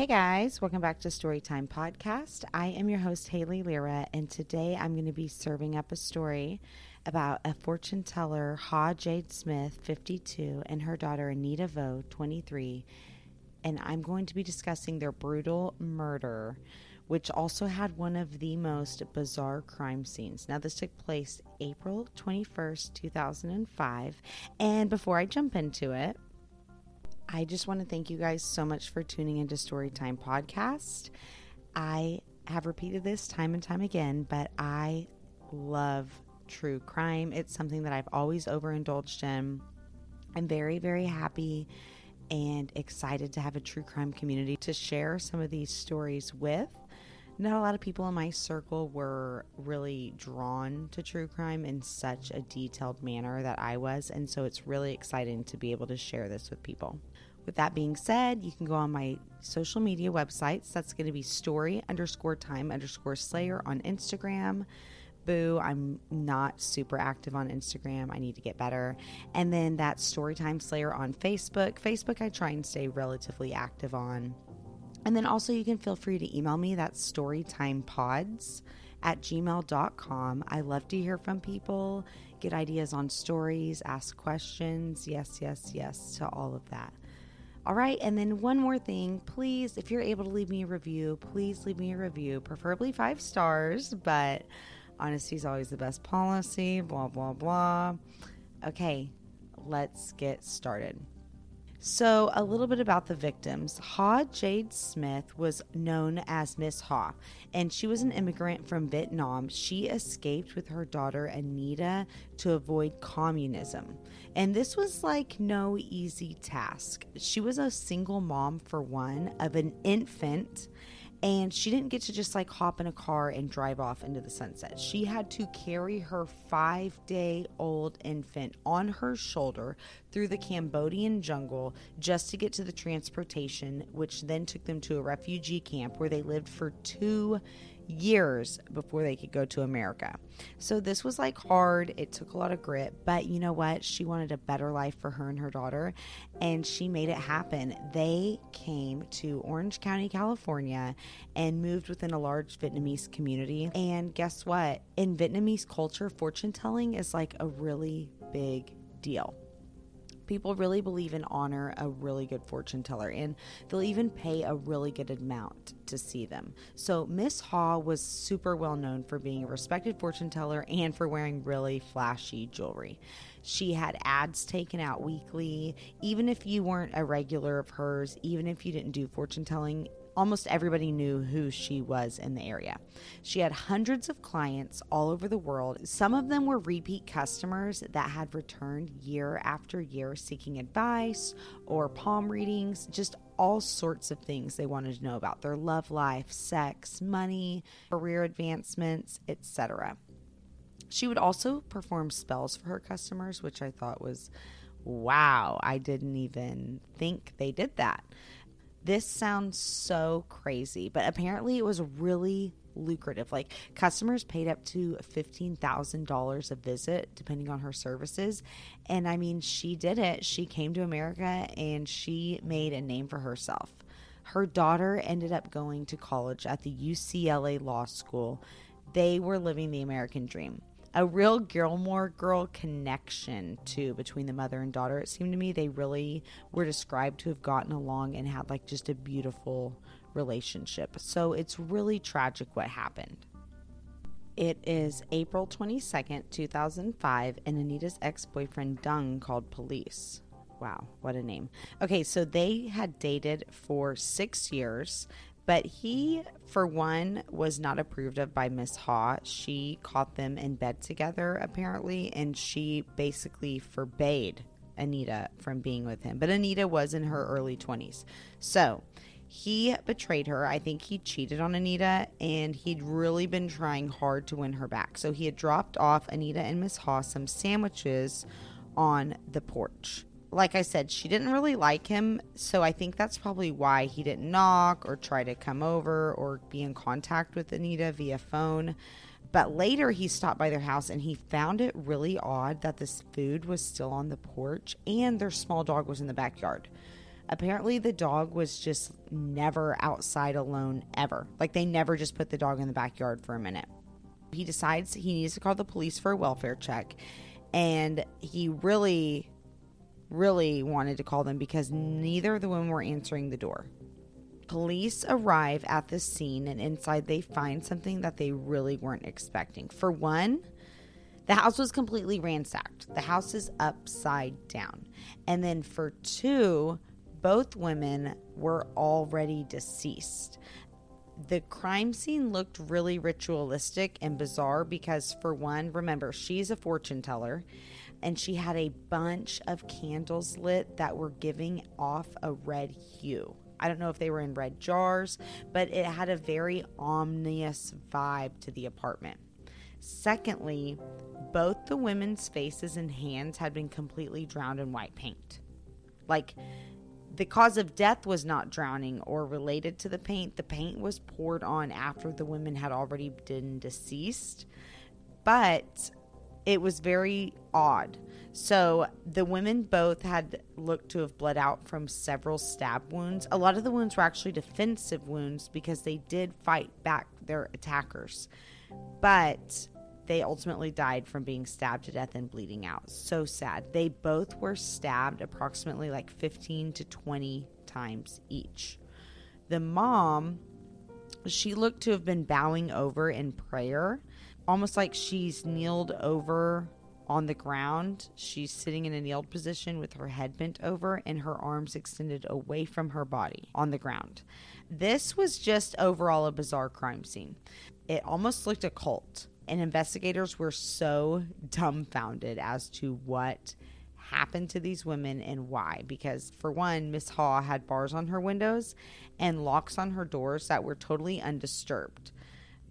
Hey guys, welcome back to Storytime Podcast. I am your host, Haley Lyra, and today I'm going to be serving up a story about a fortune teller, Ha Jade Smith, 52, and her daughter, Anita Vo, 23. And I'm going to be discussing their brutal murder, which also had one of the most bizarre crime scenes. Now, this took place April 21st, 2005. And before I jump into it, I just want to thank you guys so much for tuning into Storytime Podcast. I have repeated this time and time again, but I love true crime. It's something that I've always overindulged in. I'm very, very happy and excited to have a true crime community to share some of these stories with. Not a lot of people in my circle were really drawn to true crime in such a detailed manner that I was, and so it's really exciting to be able to share this with people. With that being said, you can go on my social media websites. That's going to be story underscore time underscore slayer on Instagram. Boo, I'm not super active on Instagram. I need to get better. And then that's Storytime Slayer on Facebook. Facebook, I try and stay relatively active on. And then also, you can feel free to email me. That's storytimepods at gmail.com. I love to hear from people, get ideas on stories, ask questions. Yes, yes, yes to all of that. All right, and then one more thing, please, if you're able to leave me a review, please leave me a review, preferably five stars, but honesty is always the best policy, blah, blah, blah. Okay, let's get started. So, a little bit about the victims. Ha Jade Smith was known as Miss Ha, and she was an immigrant from Vietnam. She escaped with her daughter Anita to avoid communism. And this was like no easy task. She was a single mom, for one, of an infant and she didn't get to just like hop in a car and drive off into the sunset. She had to carry her five day old infant on her shoulder through the Cambodian jungle just to get to the transportation, which then took them to a refugee camp where they lived for two years before they could go to America. So this was like hard. It took a lot of grit, but you know what? She wanted a better life for her and her daughter, and she made it happen. They came to Orange County, California, and moved within a large Vietnamese community. And guess what? In Vietnamese culture, fortune telling is like a really big deal people really believe in honor a really good fortune teller and they'll even pay a really good amount to see them. So Miss Ha was super well known for being a respected fortune teller and for wearing really flashy jewelry. She had ads taken out weekly. Even if you weren't a regular of hers, even if you didn't do fortune telling, almost everybody knew who she was in the area. She had hundreds of clients all over the world. Some of them were repeat customers that had returned year after year seeking advice or palm readings, just all sorts of things they wanted to know about their love life, sex, money, career advancements, etc. She would also perform spells for her customers, which I thought was wow, I didn't even think they did that. This sounds so crazy, but apparently it was really lucrative. Like customers paid up to $15,000 a visit depending on her services. And I mean, she did it. She came to America and she made a name for herself. Her daughter ended up going to college at the UCLA Law School. They were living the American dream a real Gilmore Girl connection too between the mother and daughter. It seemed to me they really were described to have gotten along and had like just a beautiful relationship. So it's really tragic what happened. It is April 22nd, 2005, and Anita's ex boyfriend Dung called police. Wow, what a name. Okay, so they had dated for six years. But he, for one, was not approved of by Miss Ha. She caught them in bed together, apparently, and she basically forbade Anita from being with him. But Anita was in her early 20s. So he betrayed her. I think he cheated on Anita, and he'd really been trying hard to win her back. So he had dropped off Anita and Miss Ha some sandwiches on the porch like I said, she didn't really like him. So I think that's probably why he didn't knock or try to come over or be in contact with Anita via phone. But later he stopped by their house and he found it really odd that this food was still on the porch and their small dog was in the backyard. Apparently, the dog was just never outside alone ever. Like, they never just put the dog in the backyard for a minute. He decides he needs to call the police for a welfare check. And he really, really wanted to call them because neither of the women were answering the door. Police arrive at the scene, and inside they find something that they really weren't expecting. For one, the house was completely ransacked. The house is upside down. And then for two, both women were already deceased. The crime scene looked really ritualistic and bizarre because, for one, remember, she's a fortune teller and she had a bunch of candles lit that were giving off a red hue. I don't know if they were in red jars, but it had a very ominous vibe to the apartment. Secondly, both the women's faces and hands had been completely drowned in white paint. Like, the cause of death was not drowning or related to the paint. The paint was poured on after the women had already been deceased, but it was very odd. So the women both had looked to have bled out from several stab wounds. A lot of the wounds were actually defensive wounds because they did fight back their attackers. But they ultimately died from being stabbed to death and bleeding out. So sad. They both were stabbed approximately like 15 to 20 times each. The mom, she looked to have been bowing over in prayer, almost like she's kneeled over on the ground. She's sitting in a kneeled position with her head bent over and her arms extended away from her body on the ground. This was just overall a bizarre crime scene. It almost looked occult and investigators were so dumbfounded as to what happened to these women and why. Because, for one, Miss Ha had bars on her windows and locks on her doors that were totally undisturbed.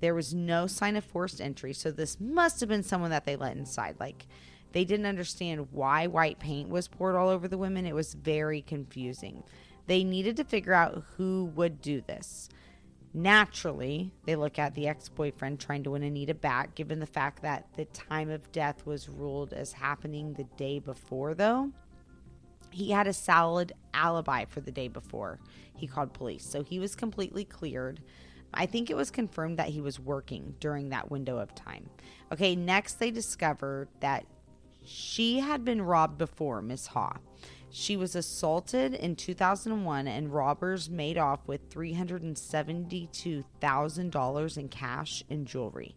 There was no sign of forced entry, so this must have been someone that they let inside. Like, they didn't understand why white paint was poured all over the women. It was very confusing. They needed to figure out who would do this. Naturally, they look at the ex boyfriend trying to win Anita back, given the fact that the time of death was ruled as happening the day before, though. He had a solid alibi for the day before he called police, so he was completely cleared. I think it was confirmed that he was working during that window of time. Okay, next they discovered that she had been robbed before, Miss Ha. She was assaulted in 2001 and robbers made off with $372,000 in cash and jewelry.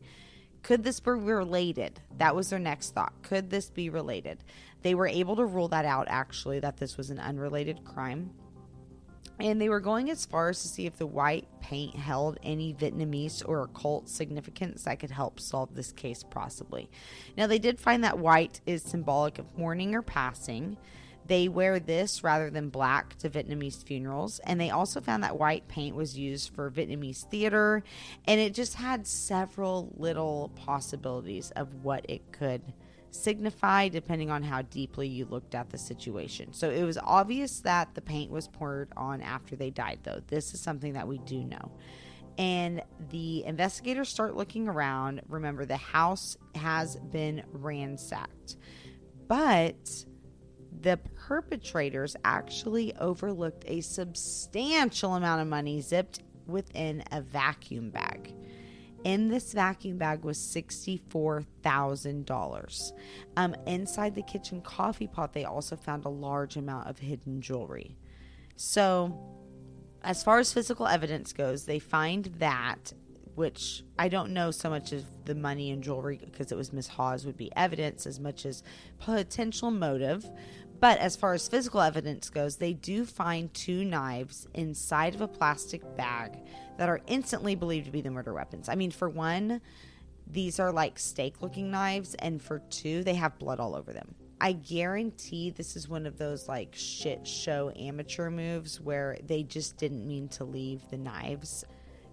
Could this be related? That was their next thought. Could this be related? They were able to rule that out, actually, that this was an unrelated crime. And they were going as far as to see if the white paint held any Vietnamese or occult significance that could help solve this case, possibly. Now, they did find that white is symbolic of mourning or passing. They wear this rather than black to Vietnamese funerals. And they also found that white paint was used for Vietnamese theater. And it just had several little possibilities of what it could signify depending on how deeply you looked at the situation. So it was obvious that the paint was poured on after they died, though. This is something that we do know. And the investigators start looking around. Remember, the house has been ransacked. But the perpetrators actually overlooked a substantial amount of money zipped within a vacuum bag. In this vacuum bag was $64,000. Um, inside the kitchen coffee pot, they also found a large amount of hidden jewelry. So, as far as physical evidence goes, they find that, which I don't know so much as the money and jewelry because it was Miss Ha's would be evidence as much as potential motive. But as far as physical evidence goes, they do find two knives inside of a plastic bag that are instantly believed to be the murder weapons. I mean, for one, these are like steak looking knives, and for two, they have blood all over them. I guarantee this is one of those like shit show amateur moves where they just didn't mean to leave the knives.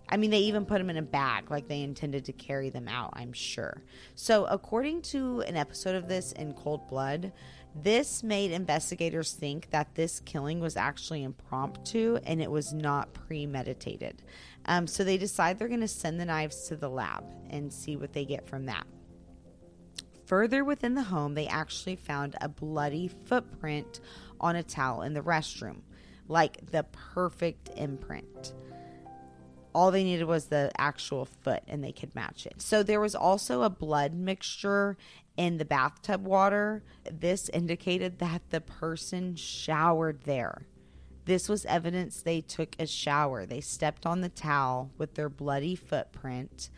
I mean, they even put them in a bag like they intended to carry them out, I'm sure. So, according to an episode of this in Cold Blood, this made investigators think that this killing was actually impromptu and it was not premeditated. Um, so they decide they're going to send the knives to the lab and see what they get from that. Further within the home, they actually found a bloody footprint on a towel in the restroom. like the perfect imprint. All they needed was the actual foot and they could match it. So there was also a blood mixture in the bathtub water. This indicated that the person showered there. This was evidence they took a shower. They stepped on the towel with their bloody footprint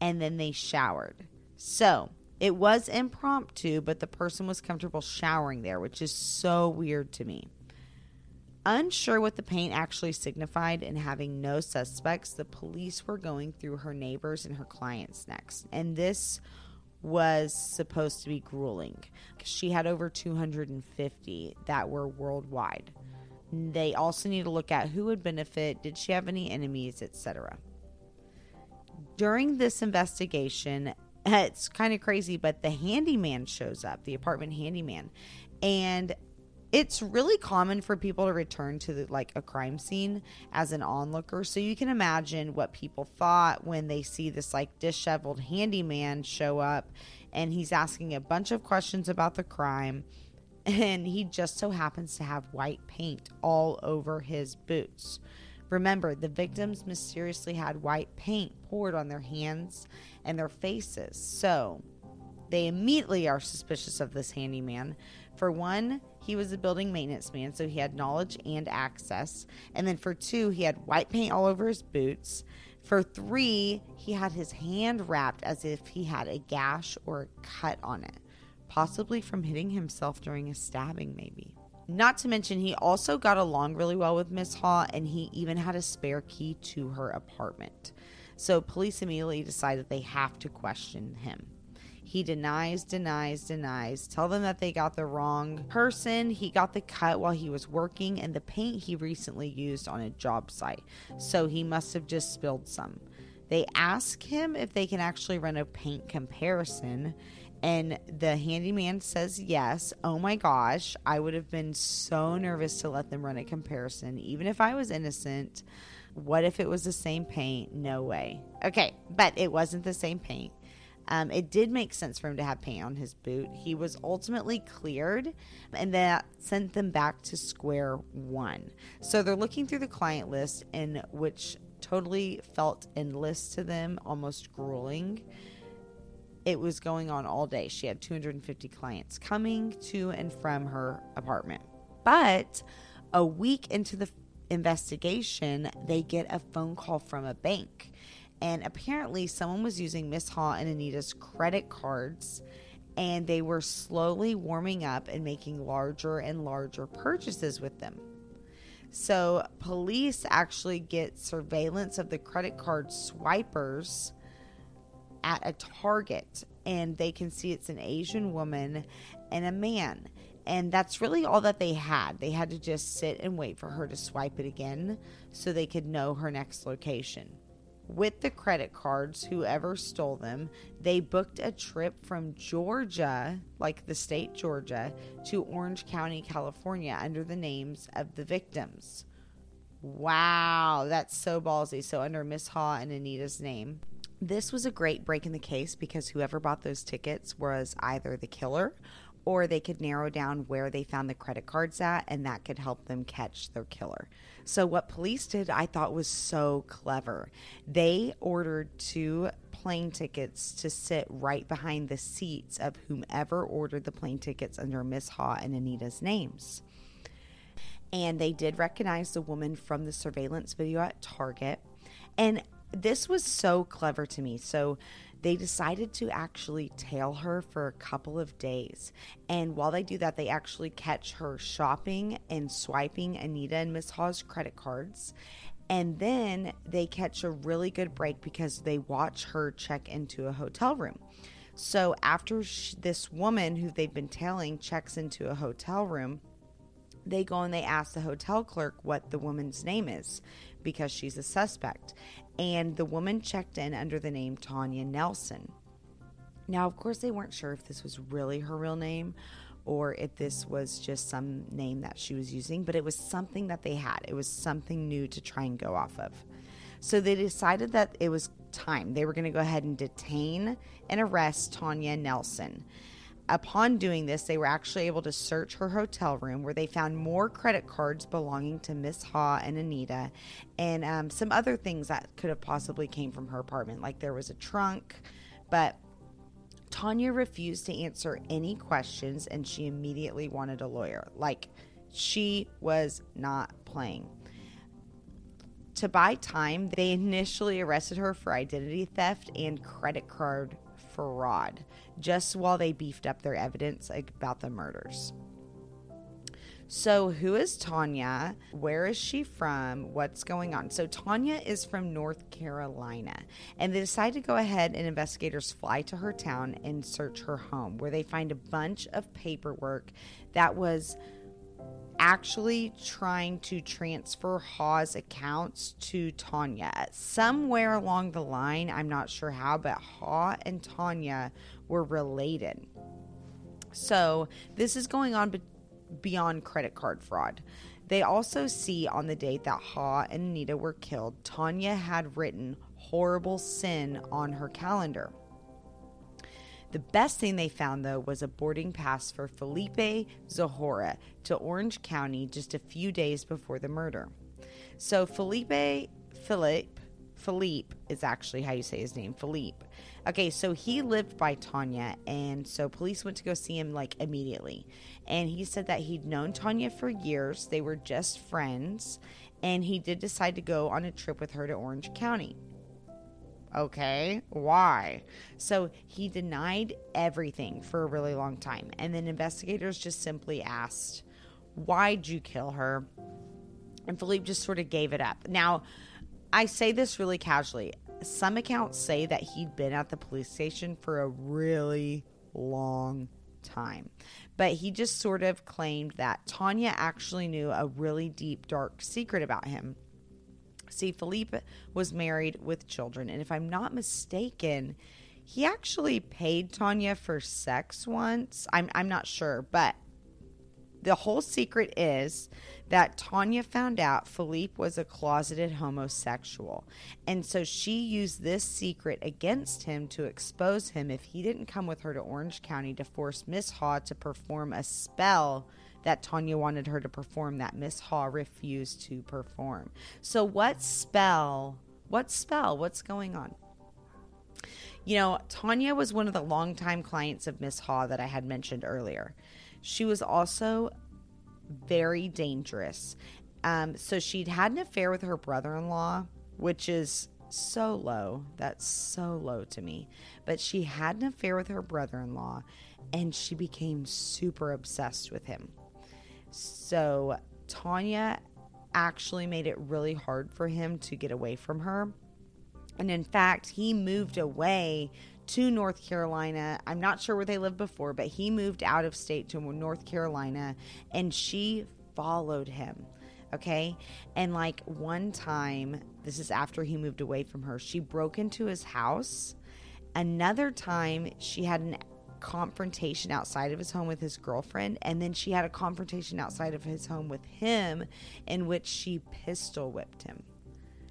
and then they showered. So it was impromptu, but the person was comfortable showering there, which is so weird to me. Unsure what the paint actually signified and having no suspects, the police were going through her neighbors and her clients next. And this was supposed to be grueling. Because she had over 250 that were worldwide. They also need to look at who would benefit, did she have any enemies, etc. During this investigation, it's kind of crazy, but the handyman shows up, the apartment handyman, and it's really common for people to return to the, like a crime scene as an onlooker. So you can imagine what people thought when they see this like disheveled handyman show up and he's asking a bunch of questions about the crime and he just so happens to have white paint all over his boots. Remember, the victims mysteriously had white paint poured on their hands and their faces. So they immediately are suspicious of this handyman. For one, he was a building maintenance man, so he had knowledge and access. And then for two, he had white paint all over his boots. For three, he had his hand wrapped as if he had a gash or a cut on it, possibly from hitting himself during a stabbing, maybe. Not to mention, he also got along really well with Miss Ha, and he even had a spare key to her apartment. So police immediately decided they have to question him. He denies, denies, denies. Tell them that they got the wrong person. He got the cut while he was working, and the paint he recently used on a job site. So he must have just spilled some. They ask him if they can actually run a paint comparison, and the handyman says yes. Oh my gosh, I would have been so nervous to let them run a comparison, even if I was innocent. What if it was the same paint? No way. Okay, but it wasn't the same paint. Um, it did make sense for him to have paint on his boot. He was ultimately cleared, and that sent them back to square one. So they're looking through the client list, in which totally felt endless to them, almost grueling it was going on all day. She had 250 clients coming to and from her apartment. But a week into the investigation, they get a phone call from a bank. And apparently, someone was using Miss Ha and Anita's credit cards, and they were slowly warming up and making larger and larger purchases with them. So, police actually get surveillance of the credit card swipers at a Target and they can see it's an Asian woman and a man. And that's really all that they had. They had to just sit and wait for her to swipe it again so they could know her next location. With the credit cards, whoever stole them, they booked a trip from Georgia, like the state Georgia, to Orange County, California, under the names of the victims. Wow, that's so ballsy. So, under Miss Ha and Anita's name. This was a great break in the case because whoever bought those tickets was either the killer or they could narrow down where they found the credit cards at and that could help them catch their killer. So, what police did, I thought was so clever. They ordered two plane tickets to sit right behind the seats of whomever ordered the plane tickets under Miss Ha and Anita's names. And they did recognize the woman from the surveillance video at Target. And this was so clever to me. So they decided to actually tail her for a couple of days. And while they do that, they actually catch her shopping and swiping Anita and Miss Ha's credit cards. And then they catch a really good break because they watch her check into a hotel room. So after sh- this woman who they've been tailing checks into a hotel room, they go and they ask the hotel clerk what the woman's name is because she's a suspect. And the woman checked in under the name Tanya Nelson. Now, of course, they weren't sure if this was really her real name or if this was just some name that she was using, but it was something that they had. It was something new to try and go off of. So they decided that it was time. They were going to go ahead and detain and arrest Tanya Nelson. Upon doing this, they were actually able to search her hotel room where they found more credit cards belonging to Miss Ha and Anita and um, some other things that could have possibly came from her apartment. Like there was a trunk, but Tanya refused to answer any questions and she immediately wanted a lawyer. Like she was not playing. To buy time, they initially arrested her for identity theft and credit card fraud just while they beefed up their evidence about the murders. So, who is Tanya? Where is she from? What's going on? So, Tanya is from North Carolina, and they decide to go ahead and investigators fly to her town and search her home, where they find a bunch of paperwork that was actually trying to transfer Ha's accounts to Tanya. Somewhere along the line, I'm not sure how, but Ha and Tanya were related. So this is going on be- beyond credit card fraud. They also see on the date that Ha and Anita were killed, Tanya had written horrible sin on her calendar. The best thing they found, though, was a boarding pass for Felipe Zamora to Orange County just a few days before the murder. So Felipe, Philip, Philippe is actually how you say his name, Philippe. Okay, so he lived by Tanya, and so police went to go see him like immediately. And he said that he'd known Tanya for years, they were just friends, and he did decide to go on a trip with her to Orange County. Okay, why? So he denied everything for a really long time. And then investigators just simply asked, Why'd you kill her? And Philippe just sort of gave it up. Now, I say this really casually. Some accounts say that he'd been at the police station for a really long time. But he just sort of claimed that Tanya actually knew a really deep, dark secret about him See, Philippe was married with children, and if I'm not mistaken, he actually paid Tanya for sex once. I'm I'm not sure, but the whole secret is that Tanya found out Philippe was a closeted homosexual. And so she used this secret against him to expose him if he didn't come with her to Orange County to force Miss Ha to perform a spell that Tanya wanted her to perform that Miss Ha refused to perform. So, what spell? What spell? What's going on? You know, Tanya was one of the longtime clients of Miss Ha that I had mentioned earlier. She was also very dangerous. Um, so, she'd had an affair with her brother in law, which is so low. That's so low to me. But she had an affair with her brother in law and she became super obsessed with him. So Tanya actually made it really hard for him to get away from her. And in fact, he moved away to North Carolina. I'm not sure where they lived before, but he moved out of state to North Carolina and she followed him. Okay. And like one time, this is after he moved away from her, she broke into his house. Another time, she had an confrontation outside of his home with his girlfriend, and then she had a confrontation outside of his home with him in which she pistol whipped him.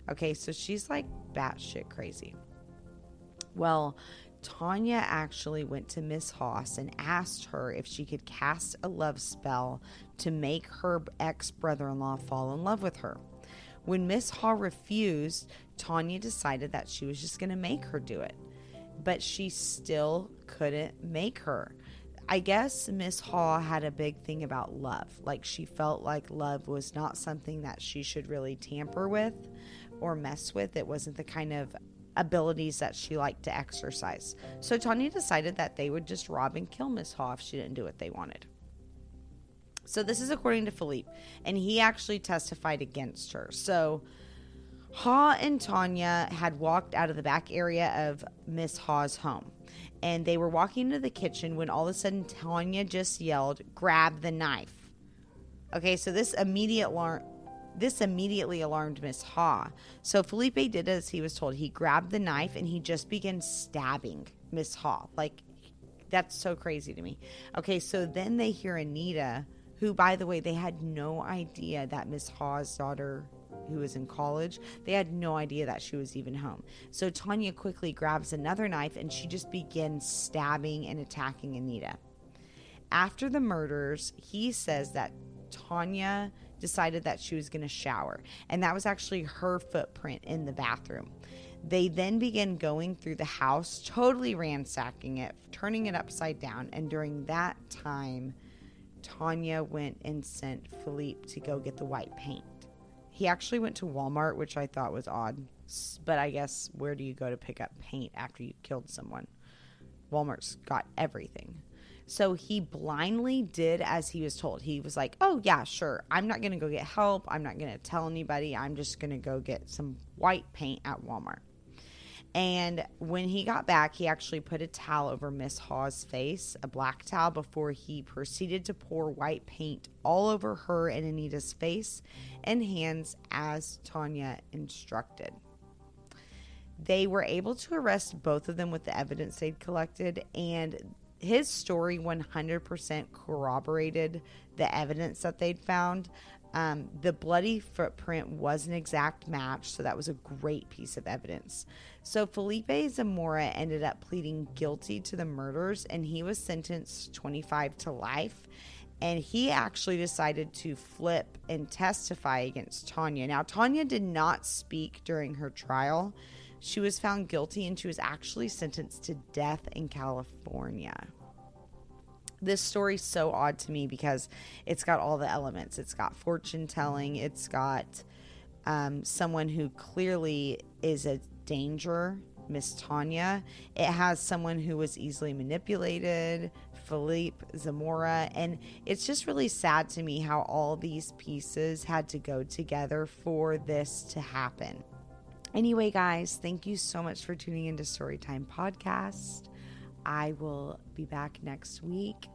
Okay, so she's like batshit crazy. Well, Tanya actually went to Miss Ha's and asked her if she could cast a love spell to make her ex brother in law fall in love with her. When Miss Ha refused, Tanya decided that she was just going to make her do it but she still couldn't make her. I guess Miss Ha had a big thing about love. Like she felt like love was not something that she should really tamper with or mess with. It wasn't the kind of abilities that she liked to exercise. So Tanya decided that they would just rob and kill Miss Ha if she didn't do what they wanted. So this is according to Philippe, and he actually testified against her. So Ha and Tanya had walked out of the back area of Miss Ha's home. And they were walking into the kitchen when all of a sudden Tanya just yelled, Grab the knife. Okay, so this immediate alarm this immediately alarmed Miss Ha. So Felipe did as he was told. He grabbed the knife and he just began stabbing Miss Ha. Like that's so crazy to me. Okay, so then they hear Anita, who by the way, they had no idea that Miss Ha's daughter who was in college, they had no idea that she was even home. So Tanya quickly grabs another knife and she just begins stabbing and attacking Anita. after the murders, he says that Tanya decided that she was going to shower, and that was actually her footprint in the bathroom. They then began going through the house, totally ransacking it, turning it upside down, and during that time, Tanya went and sent Philippe to go get the white paint. He actually went to Walmart, which I thought was odd, but I guess where do you go to pick up paint after you killed someone? Walmart's got everything. So he blindly did as he was told. He was like, "Oh yeah, sure. I'm not going to go get help. I'm not going to tell anybody. I'm just going to go get some white paint at Walmart." And when he got back, he actually put a towel over Miss Ha's' face, a black towel, before he proceeded to pour white paint all over her and Anita's face and hands as Tanya instructed. They were able to arrest both of them with the evidence they'd collected, and his story 100% corroborated the evidence that they'd found. Um, the bloody footprint was an exact match, so that was a great piece of evidence. So Felipe Zamora ended up pleading guilty to the murders, and he was sentenced 25 to life. And he actually decided to flip and testify against Tanya. Now, Tanya did not speak during her trial. She was found guilty and she was actually sentenced to death in California this story's so odd to me because it's got all the elements. It's got fortune telling. It's got um, someone who clearly is a danger, Miss Tanya. It has someone who was easily manipulated, Philippe Zamora, and it's just really sad to me how all these pieces had to go together for this to happen. Anyway, guys, thank you so much for tuning into Storytime Podcast. I will be back next week.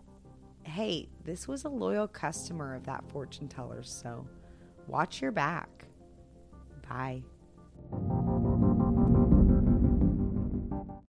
Hey, this was a loyal customer of that fortune teller, so watch your back. Bye.